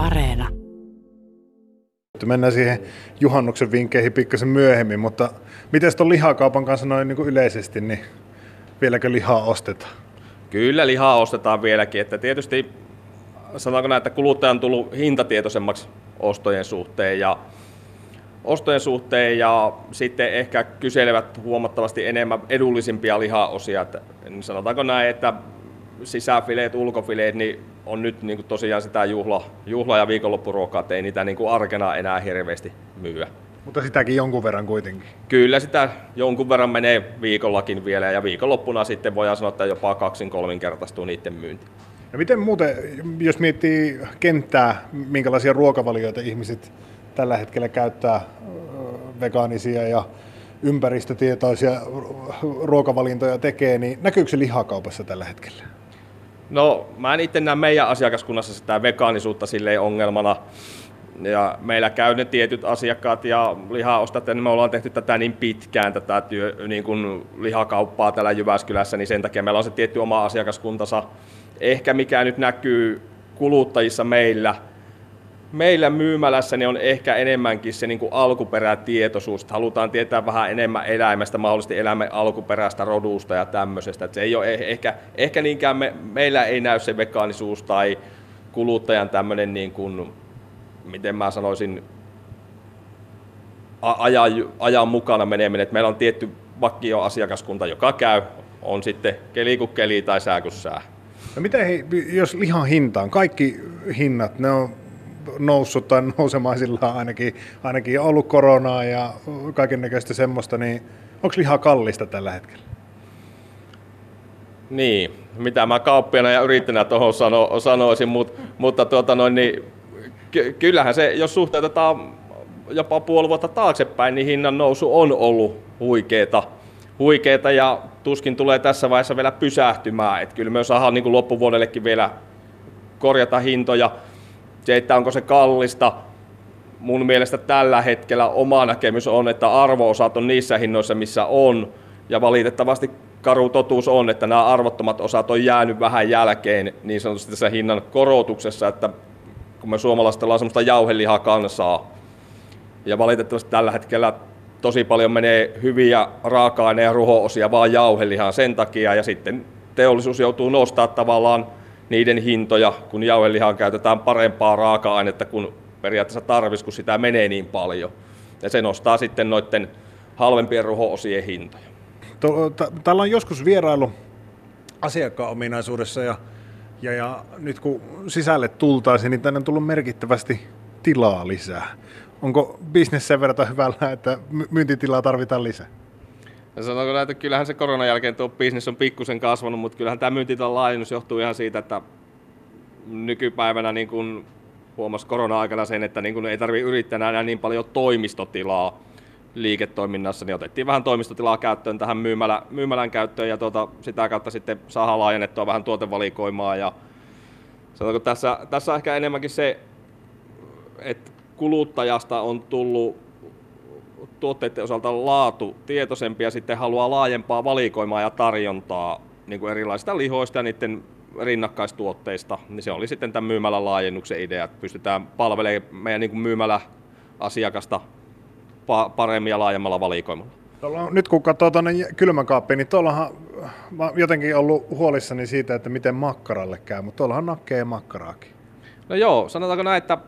Areena. Mennään siihen juhannuksen vinkkeihin pikkasen myöhemmin, mutta miten tuon lihakaupan kanssa noin niin kuin yleisesti, niin vieläkö lihaa ostetaan? Kyllä lihaa ostetaan vieläkin, että tietysti sanotaanko näin, että kuluttaja on tullut hintatietoisemmaksi ostojen suhteen ja ostojen suhteen ja sitten ehkä kyselevät huomattavasti enemmän edullisimpia lihaosia. Että, niin sanotaanko näin, että sisäfileet, ulkofileet, niin on nyt niin kuin tosiaan sitä juhla, juhla- ja viikonloppuruokaa, että ei niitä niin kuin arkena enää hirveästi myyä. Mutta sitäkin jonkun verran kuitenkin. Kyllä sitä jonkun verran menee viikollakin vielä ja viikonloppuna sitten voidaan sanoa, että jopa kaksin kolminkertaistuu niiden myynti. No miten muuten, jos miettii kenttää, minkälaisia ruokavalioita ihmiset tällä hetkellä käyttää vegaanisia ja ympäristötietoisia ruokavalintoja tekee, niin näkyykö se lihakaupassa tällä hetkellä? No mä en itse näe meidän asiakaskunnassa sitä vegaanisuutta silleen ongelmana. Ja meillä käy ne tietyt asiakkaat ja lihaostat, niin me ollaan tehty tätä niin pitkään, tätä työ, niin kuin lihakauppaa täällä Jyväskylässä, niin sen takia meillä on se tietty oma asiakaskuntansa. Ehkä mikä nyt näkyy kuluttajissa meillä – meillä myymälässä niin on ehkä enemmänkin se niin kuin alkuperätietoisuus, että halutaan tietää vähän enemmän eläimestä, mahdollisesti eläimen alkuperäistä rodusta ja tämmöisestä. Että se ei ole eh, ehkä, ehkä niinkään me, meillä ei näy se vegaanisuus tai kuluttajan tämmöinen, niin kuin, miten mä sanoisin, ajan, ajan mukana meneminen. Että meillä on tietty vakio asiakaskunta, joka käy, on sitten keli kuin keli tai sää kuin sää. No miten, jos lihan hintaan, kaikki hinnat, ne on noussut tai nousemaan sillä ainakin, ainakin ollut koronaa ja kaiken näköistä semmoista, niin onko liha kallista tällä hetkellä? Niin, mitä mä kauppiana ja yrittäjänä tuohon sano, sanoisin, mutta, mutta tuota noin, niin, ky- kyllähän se, jos suhteutetaan jopa puoli vuotta taaksepäin, niin hinnan nousu on ollut huikeeta, huikeeta ja tuskin tulee tässä vaiheessa vielä pysähtymään. Et kyllä me saadaan niin loppuvuodellekin vielä korjata hintoja. Se, että onko se kallista, mun mielestä tällä hetkellä oma näkemys on, että arvoosat on niissä hinnoissa, missä on. Ja valitettavasti karu totuus on, että nämä arvottomat osat on jäänyt vähän jälkeen niin sanotusti tässä hinnan korotuksessa, että kun me suomalaiset ollaan semmoista jauhelihaa kansaa, ja valitettavasti tällä hetkellä tosi paljon menee hyviä raaka-aine- ja ruho-osia vaan jauhelihaan sen takia, ja sitten teollisuus joutuu nostaa tavallaan niiden hintoja, kun jauhelihaan käytetään parempaa raaka-ainetta kuin periaatteessa tarvis, kun sitä menee niin paljon. Ja se nostaa sitten noiden halvempien ruho-osien hintoja. Täällä on joskus vierailu asiakkaan ominaisuudessa ja, ja, ja nyt kun sisälle tultaisiin, niin tänne on tullut merkittävästi tilaa lisää. Onko bisnes sen verran hyvällä, että myyntitilaa tarvitaan lisää? Ja sanotaanko näin, että kyllähän se koronan jälkeen tuo bisnes on pikkusen kasvanut, mutta kyllähän tämä myyntitilan laajennus johtuu ihan siitä, että nykypäivänä niin kuin huomasi korona-aikana sen, että niin kuin ei tarvitse yrittää enää niin paljon toimistotilaa liiketoiminnassa, niin otettiin vähän toimistotilaa käyttöön tähän myymälä, myymälän käyttöön ja tuota, sitä kautta sitten saadaan laajennettua vähän tuotevalikoimaa ja sanotaanko tässä, tässä on ehkä enemmänkin se, että kuluttajasta on tullut tuotteiden osalta laatu tietoisempi ja sitten haluaa laajempaa valikoimaa ja tarjontaa niin kuin erilaisista lihoista ja niiden rinnakkaistuotteista, niin se oli sitten tämän myymälän laajennuksen idea, että pystytään palvelemaan meidän niin kuin myymälä asiakasta paremmin ja laajemmalla valikoimalla. Tuolla, nyt kun katsoo tuonne kylmäkaappiin, niin tuollahan mä jotenkin ollut huolissani siitä, että miten makkaralle käy, mutta tuollahan nakkee makkaraakin. No joo, sanotaanko näin, että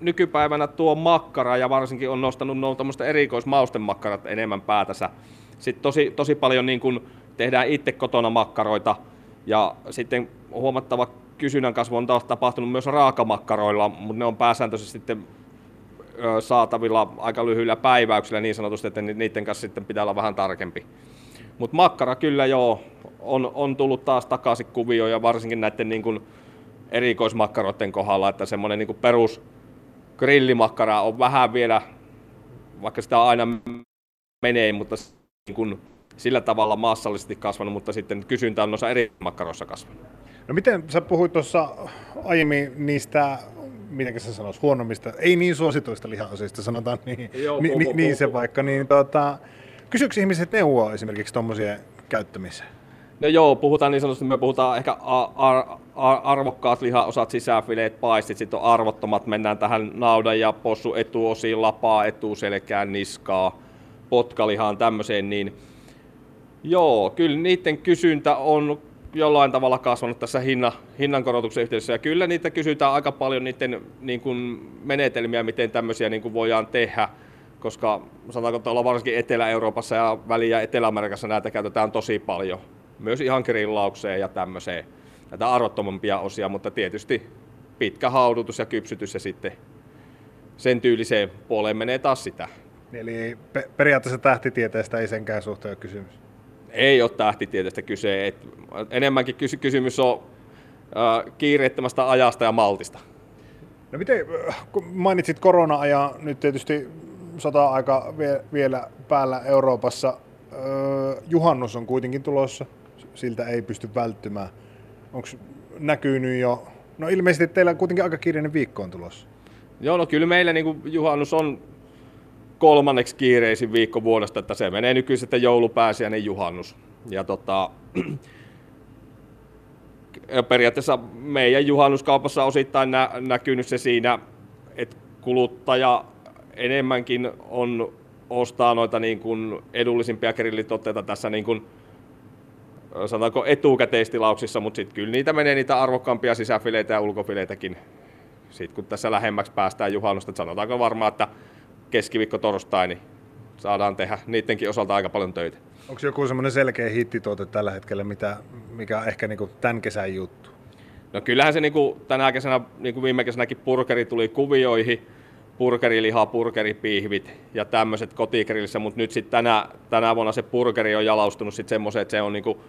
nykypäivänä tuo makkara ja varsinkin on nostanut nuo erikoismausten makkarat enemmän päätänsä. Sitten tosi, tosi paljon niin kuin tehdään itse kotona makkaroita ja sitten huomattava kysynnän kasvu on taas tapahtunut myös raakamakkaroilla, mutta ne on pääsääntöisesti sitten saatavilla aika lyhyillä päiväyksillä niin sanotusti, että niiden kanssa sitten pitää olla vähän tarkempi. Mutta makkara kyllä joo, on, on tullut taas takaisin kuvioon ja varsinkin näiden niin kuin erikoismakkaroiden kohdalla, että semmoinen niin perus grillimakkara on vähän vielä, vaikka sitä aina menee, mutta niin kuin sillä tavalla maassallisesti kasvanut, mutta sitten kysyntä on noissa eri makkaroissa kasvanut. No miten sä puhuit tuossa aiemmin niistä, miten sä sanois, huonommista, ei niin suosituista lihaosista, sanotaan niin, Joo, ni, niin se vaikka, niin tuota, kysyykö ihmiset neuvoa esimerkiksi tuommoisien käyttämiseen? No joo, puhutaan niin sanotusti, me puhutaan ehkä ar- ar- arvokkaat lihaosat, sisäfileet, paistit, sitten on arvottomat, mennään tähän naudan ja possu etuosiin, lapaa, etuselkään, niskaa, potkalihaan, tämmöiseen, niin joo, kyllä niiden kysyntä on jollain tavalla kasvanut tässä hinna, hinnankorotuksen yhteydessä. Ja kyllä niitä kysytään aika paljon niiden niin kuin menetelmiä, miten tämmöisiä niin kuin voidaan tehdä, koska sanotaanko tuolla varsinkin Etelä-Euroopassa ja Väli- ja Etelä-Amerikassa näitä käytetään tosi paljon. Myös ihan grillaukseen ja tämmöiseen näitä arvottomampia osia, mutta tietysti pitkä haudutus ja kypsytys ja sitten sen tyyliseen puoleen menee taas sitä. Eli periaatteessa tähtitieteestä ei senkään suhteen ole kysymys ei ole tähtitieteestä kyse. Et enemmänkin kysy- kysymys on äh, kiireettömästä ajasta ja maltista. No miten, kun mainitsit korona-ajan, nyt tietysti sota-aika vie, vielä päällä Euroopassa. Öö, juhannus on kuitenkin tulossa, siltä ei pysty välttymään. Onko näkynyt jo? No ilmeisesti teillä kuitenkin aika kiireinen viikko on tulossa. Joo, no kyllä meillä niin juhannus on kolmanneksi kiireisin viikko vuodesta, että se menee nykyisin sitten joulupääsiäinen juhannus. Ja tota, periaatteessa meidän juhannuskaupassa osittain nä- näkynyt se siinä, että kuluttaja enemmänkin on ostaa noita niin kuin edullisimpia grillitotteita tässä niin kuin, sanotaanko etukäteistilauksissa, mutta sitten kyllä niitä menee niitä arvokkaampia sisäfileitä ja ulkofileitäkin. Sitten kun tässä lähemmäksi päästään juhannusta, sanotaanko varmaan, että keskiviikko, torstai, niin saadaan tehdä niidenkin osalta aika paljon töitä. Onko joku semmoinen selkeä hittituote tällä hetkellä, mitä, mikä on ehkä niinku tämän kesän juttu? No kyllähän se niinku tänä kesänä, niin kuin viime kesänäkin purkeri tuli kuvioihin, purkeriliha, purkeripiihvit ja tämmöiset kotigrillissä, mutta nyt sitten tänä, tänä vuonna se purkeri on jalaustunut sitten semmoiseen, että se on niinku,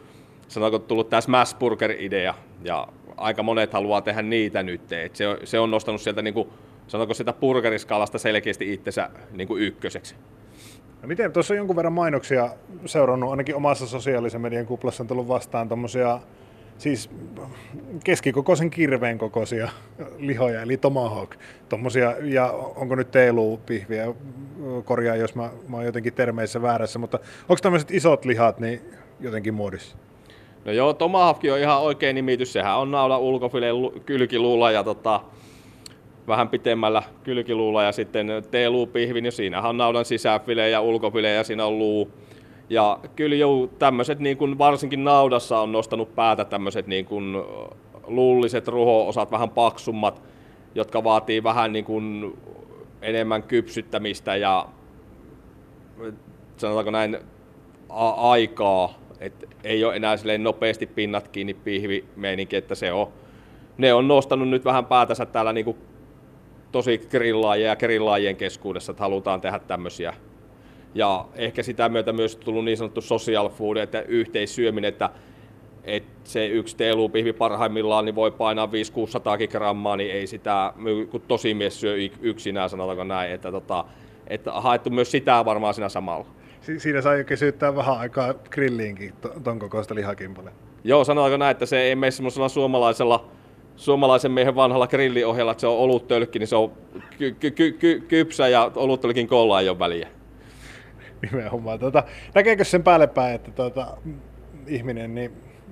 sanotaanko tullut tämä smash burger idea ja aika monet haluaa tehdä niitä nyt, Et se, se on nostanut sieltä niinku sanotaanko sitä purkeriskaalasta selkeästi itsensä niin kuin ykköseksi. No miten, tuossa on jonkun verran mainoksia seurannut, ainakin omassa sosiaalisen median kuplassa on tullut vastaan tuommoisia siis keskikokoisen kirveen kokoisia lihoja, eli tomahawk. Tommosia, ja onko nyt teeluu-pihviä, korjaa jos mä, mä oon jotenkin termeissä väärässä, mutta onko tämmöiset isot lihat niin jotenkin muodissa? No joo, tomahawk on ihan oikein nimitys, sehän on naula ulkofileen kylkiluulla ja tota, vähän pitemmällä kylkiluulla ja sitten T-luupihvin, ja siinähän on naudan sisäfile ja ulkofile ja siinä on luu. Ja kyllä jo tämmöiset niin kuin varsinkin naudassa on nostanut päätä tämmöiset niin kuin luulliset ruho-osat, vähän paksummat, jotka vaatii vähän niin kuin enemmän kypsyttämistä ja sanotaanko näin a- aikaa, että ei ole enää silleen nopeasti pinnat kiinni pihvi meininki, että se on, ne on nostanut nyt vähän päätänsä täällä niin kuin tosi grillaajia ja grillaajien keskuudessa, että halutaan tehdä tämmöisiä. Ja ehkä sitä myötä myös tullut niin sanottu social food, että yhteissyöminen, että, että se yksi teelupihvi parhaimmillaan niin voi painaa 500-600 grammaa, niin ei sitä, kun tosi mies syö yksinään, sanotaanko näin, että, tota, että haettu myös sitä varmaan siinä samalla. Si- siinä sai oikein syyttää vähän aikaa grilliinkin ton kokoista lihakimpalle. Joo, sanotaanko näin, että se ei mene semmoisella suomalaisella suomalaisen miehen vanhalla grilliohjella, että se on oluttölkki, niin se on ky- ky- ky- ky- kypsä ja oluttölkin koolla ei ole väliä. Nimenomaan. Tuota, näkeekö sen päälle päin, että tuota, ihminen, niin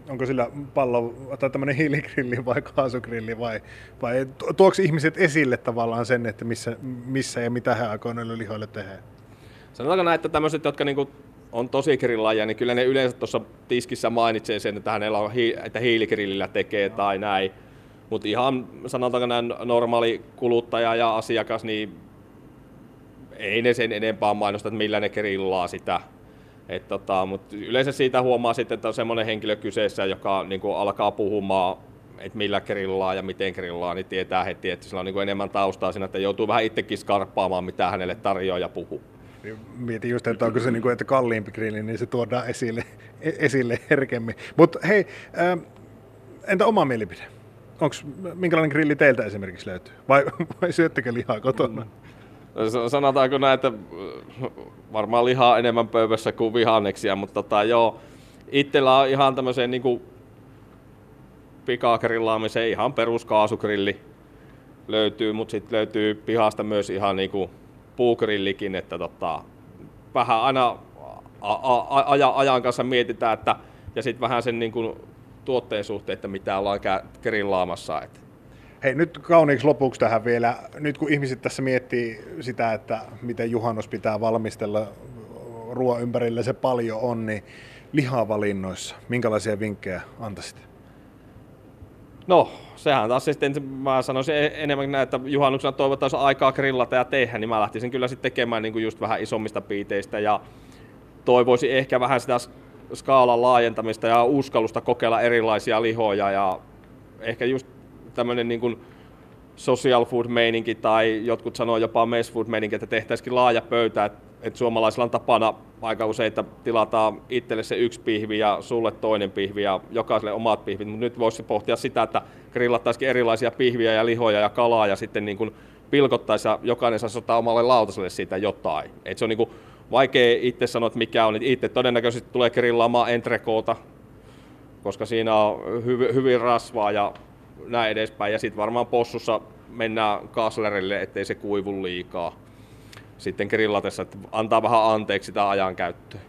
onko sillä pallo tai tämmöinen hiiligrilli vai kaasugrilli vai, vai tuoksi ihmiset esille tavallaan sen, että missä, missä ja mitä he aikoo noille lihoille tehdä? Sanotaanko näin, että tämmöiset, jotka niinku on tosi grillaajia, niin kyllä ne yleensä tuossa tiskissä mainitsee sen, että hänellä on, hi- että hiiligrillillä tekee tai näin. Mutta ihan sanotaanko näin normaali kuluttaja ja asiakas, niin ei ne sen enempää mainosta, että millä ne grillaa sitä. Et tota, mutta yleensä siitä huomaa sitten, että on semmoinen henkilö kyseessä, joka niin kuin alkaa puhumaan, että millä grillaa ja miten grillaa, niin tietää heti, että sillä on niin kuin enemmän taustaa siinä, että joutuu vähän itsekin skarppaamaan, mitä hänelle tarjoaa ja puhuu. Niin mietin just, että onko se niin kuin, että kalliimpi grilli, niin se tuodaan esille, e-, esille herkemmin. Mutta hei, entä oma mielipide? Onks, minkälainen grilli teiltä esimerkiksi löytyy? Vai, vai syöttekö lihaa kotona? Mm. Sanotaanko näin, että äh, varmaan lihaa enemmän pöydässä kuin vihanneksia, mutta tota, joo, itsellä on ihan tämmöiseen niin pikagrillaamiseen ihan peruskaasugrilli löytyy, mutta sitten löytyy pihasta myös ihan niin kuin puugrillikin, että tota, vähän aina a- a- ajan kanssa mietitään, että ja sitten vähän sen niin kuin, tuotteen suhteen, että mitä ollaan grillaamassa. Että. Hei, nyt kauniiksi lopuksi tähän vielä. Nyt kun ihmiset tässä miettii sitä, että miten juhannus pitää valmistella, ruoan ympärillä se paljon on, niin lihavalinnoissa, minkälaisia vinkkejä antaisit? No, sehän taas sitten, mä sanoisin e- enemmän näin, että juhannuksena toivotaan aikaa grillata ja tehdä, niin mä lähtisin kyllä sitten tekemään niin kuin just vähän isommista piiteistä ja toivoisin ehkä vähän sitä skaalan laajentamista ja uskallusta kokeilla erilaisia lihoja ja ehkä just tämmöinen niin kuin social food meininki tai jotkut sanoo jopa mess food meininki, että tehtäisikin laaja pöytä, että, että suomalaisilla on tapana aika usein, että tilataan itselle se yksi pihvi ja sulle toinen pihvi ja jokaiselle omat pihvit, mutta nyt voisi pohtia sitä, että grillattaisikin erilaisia pihviä ja lihoja ja kalaa ja sitten niin kuin pilkottaisiin ja jokainen saisi ottaa omalle lautaselle siitä jotain. Et se on niin kuin vaikea itse sanoa, että mikä on. Itse todennäköisesti tulee grillaamaan entrekoota, koska siinä on hyvin rasvaa ja näin edespäin. Ja sitten varmaan possussa mennään kaslerille, ettei se kuivu liikaa sitten grillatessa, että antaa vähän anteeksi sitä ajan käyttöä.